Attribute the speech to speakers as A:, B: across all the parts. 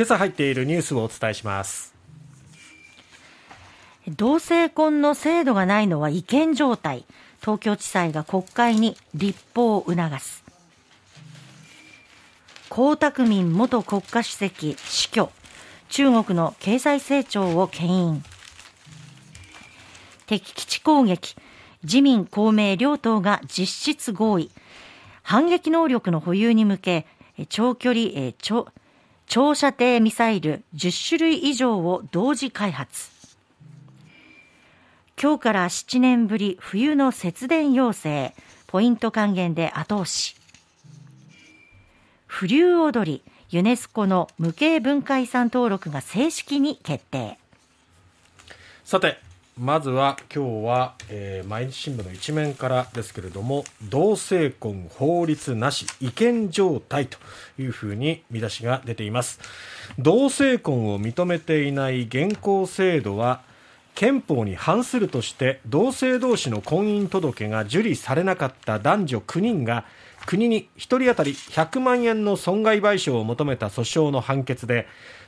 A: 今朝入っているニュースをお伝えします。
B: 同性婚の制度がないのは違憲状態。東京地裁が国会に立法を促す。江沢民元国家主席死去。中国の経済成長を牽引。敵基地攻撃。自民公明両党が実質合意。反撃能力の保有に向け長距離長長射程ミサイル10種類以上を同時開発。今日から7年ぶり冬の節電要請。ポイント還元で後押し。風流踊り。ユネスコの無形文化遺産登録が正式に決定。
A: さてまずは今日は、えー、毎日新聞の一面からですけれども同性婚法律なし違憲状態というふうに見出しが出ています。同性婚を認めていない現行制度は憲法に反するとして同性同士の婚姻届が受理されなかった男女9人が国に1人当たり100万円の損害賠償を求めた訴訟の判決で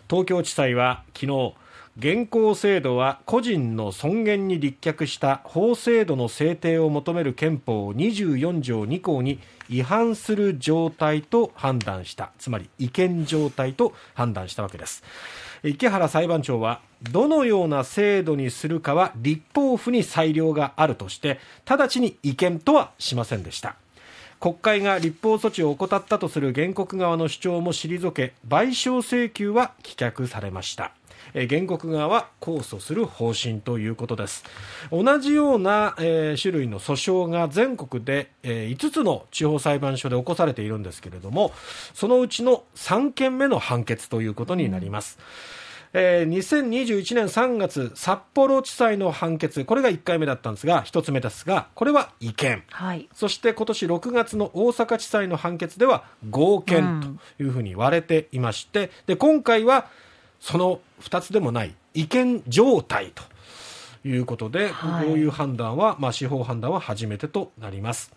A: 東京地裁は昨日現行制度は個人の尊厳に立脚した法制度の制定を求める憲法24条2項に違反する状態と判断した。つまり違憲状態と判断したわけです。池原裁判長はどのような制度にするかは立法府に裁量があるとして直ちに違憲とはしませんでした。国会が立法措置を怠ったとする原告側の主張も退け賠償請求は棄却されました。原告側は控訴する方針ということです。同じような、えー、種類の訴訟が全国で、えー、5つの地方裁判所で起こされているんですけれどもそのうちの3件目の判決ということになります、うんえー、2021年3月、札幌地裁の判決、これが1回目だったんですが、1つ目ですが、これは違憲。はい、そして今年6月の大阪地裁の判決では合憲というふうに割れていまして、で、今回はその2つでもない違憲状態ということで、はい、こういう判断は、まあ、司法判断は初めてとなります。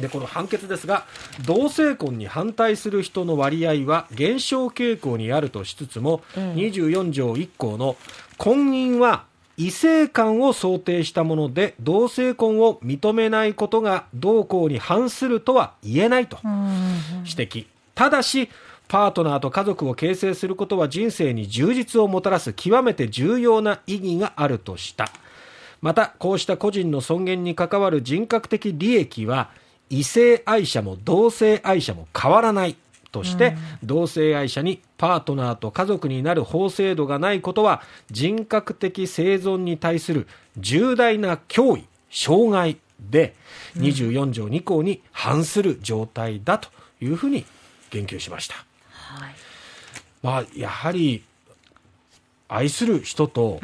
A: でこの判決ですが同性婚に反対する人の割合は減少傾向にあるとしつつも、うん、24条1項の婚姻は異性間を想定したもので同性婚を認めないことが同項に反するとは言えないと指摘。ただしパートナーと家族を形成することは人生に充実をもたらす極めて重要な意義があるとした。また、こうした個人の尊厳に関わる人格的利益は、異性愛者も同性愛者も変わらないとして、うん、同性愛者にパートナーと家族になる法制度がないことは、人格的生存に対する重大な脅威、障害で、24条2項に反する状態だというふうに言及しました。はい、まあ、やはり愛する人と、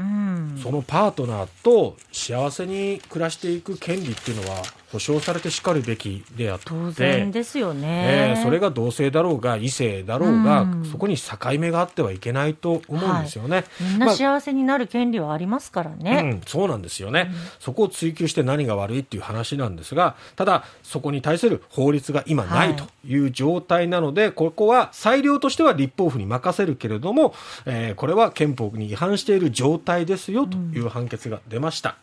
A: そのパートナーと幸せに暮らしていく権利っていうのは保障されてしかるべきであって当
B: 然ですよね、
A: えー、それが同性だろうが異性だろうが、うん、そこに境目があってはいけないと思うんですよね、はい、
B: みんな幸せになる権利はありますからね、まあ、
A: うん、そうなんですよね、うん、そこを追求して何が悪いっていう話なんですがただそこに対する法律が今ないという状態なので、はい、ここは裁量としては立法府に任せるけれども、えー、これは憲法に違反している状態ですよという判決が出ました。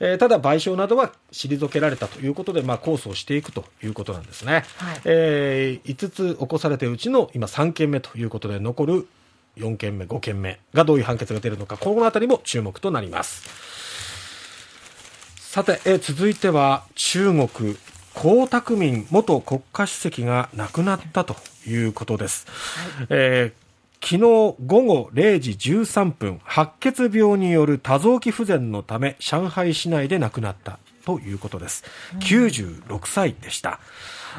A: えー、ただ賠償などは退けられたということで、まあ、控訴をしていくということなんですね、はい、えー、5つ起こされているうちの今3件目ということで残る4件目5件目がどういう判決が出るのかこの辺りも注目となります。さて、えー、続いては中国江沢民元国家主席が亡くなったということです、はい、えー昨日午後0時13分、白血病による多臓器不全のため、上海市内で亡くなったということです。96歳でした。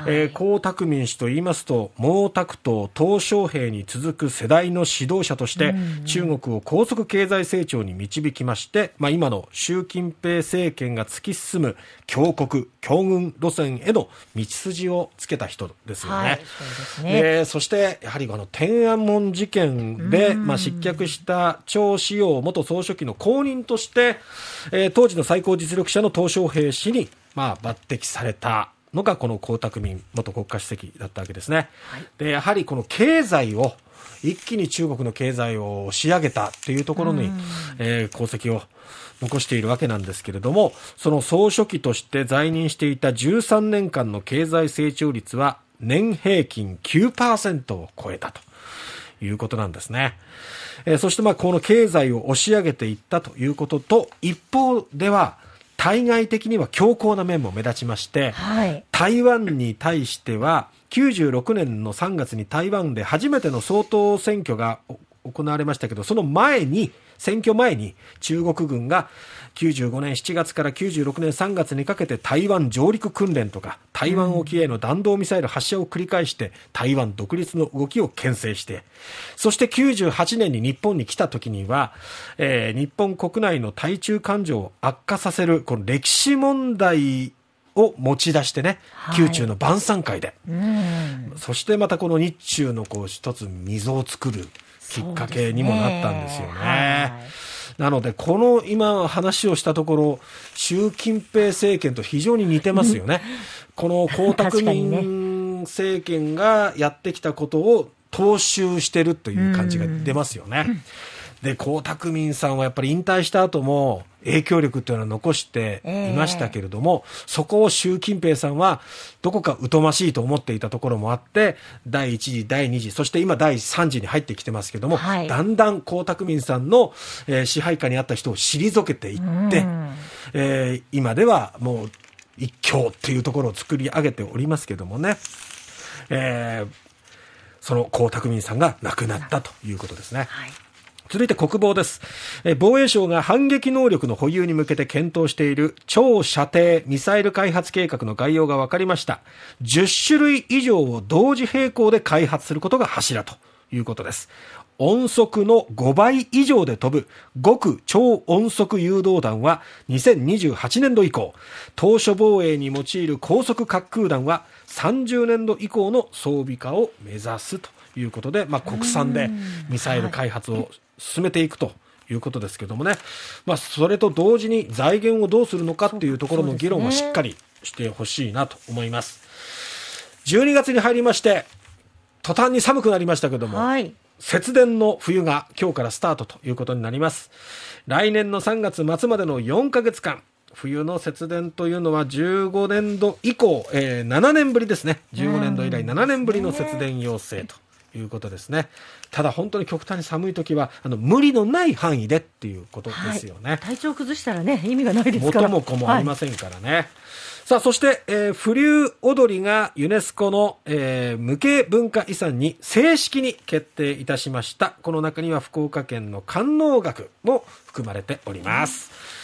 A: えー、江沢民氏と言いますと毛沢東鄧小平に続く世代の指導者として、中国を高速経済成長に導きまして、まあ、今の習近平政権が突き進む強国強軍路線への道筋をつけた人ですよね。はい、そね。えそしてやはりあの天安門事件で、まあ、失脚した張志陽元総書記の後任として、えー、当時の最高実力者の鄧小平氏に、まあ、抜擢されたのがこの江沢民元国家主席だったわけですね。はい、でやはりこの経済を一気に中国の経済を押し上げたというところに、えー、功績を残しているわけなんですけれども、その総書記として在任していた13年間の経済成長率は年平均9%を超えたということなんですね。えー、そしてまあこの経済を押し上げていったということと、一方では、対外的には強硬な面も目立ちまして、はい、台湾に対しては、96年の3月に台湾で初めての総統選挙が行われましたけど、その前に、選挙前に中国軍が95年7月から96年3月にかけて台湾上陸訓練とか台湾沖への弾道ミサイル発射を繰り返して台湾独立の動きを牽制してそして98年に日本に来た時には、えー、日本国内の対中感情を悪化させるこの歴史問題を持ち出してね、宮中の晩餐会で、そしてまたこの日中のこう一つ溝を作るきっかけにもなったんですよね。なので、この今話をしたところ、習近平政権と非常に似てますよね。この江沢民政権がやってきたことを踏襲してるという感じが出ますよね。で、江沢民さんはやっぱり引退した後も影響力というのは残していましたけれども、えー、そこを習近平さんはどこか疎ましいと思っていたところもあって、第1次、第2次、そして今第3次に入ってきてますけども、はい、だんだん江沢民さんの、えー、支配下にあった人を退けていって、えー、今ではもう一強っていうところを作り上げておりますけどもね。えーその江沢民さんが亡くなったということですね。はい続いて国防です。防衛省が反撃能力の保有に向けて検討している超射程ミサイル開発計画の概要が分かりました。10種類以上を同時並行で開発することが柱ということです。音速の5倍以上で飛ぶ極超音速誘導弾は2028年度以降、当初防衛に用いる高速滑空弾は30年度以降の装備化を目指すということで、まあ、国産でミサイル開発を進めていくということですけどもね、まあ、それと同時に財源をどうするのかっていうところの議論はしっかりしてほしいなと思います。12月に入りまして、途端に寒くなりましたけども、はい、節電の冬が今日からスタートということになります。来年の3月末までの4ヶ月間、冬の節電というのは15年度以降、えー、7年ぶりですね。15年度以来7年ぶりの節電要請ということですね。ただ本当に極端に寒い時はあの無理のない範囲でっていうことですよね。はい、
B: 体調崩したらね意味がないですから。
A: 元も子もありませんからね。はい、さあそして、えー、風流踊りがユネスコの、えー、無形文化遺産に正式に決定いたしました。この中には福岡県の官能学も含まれております。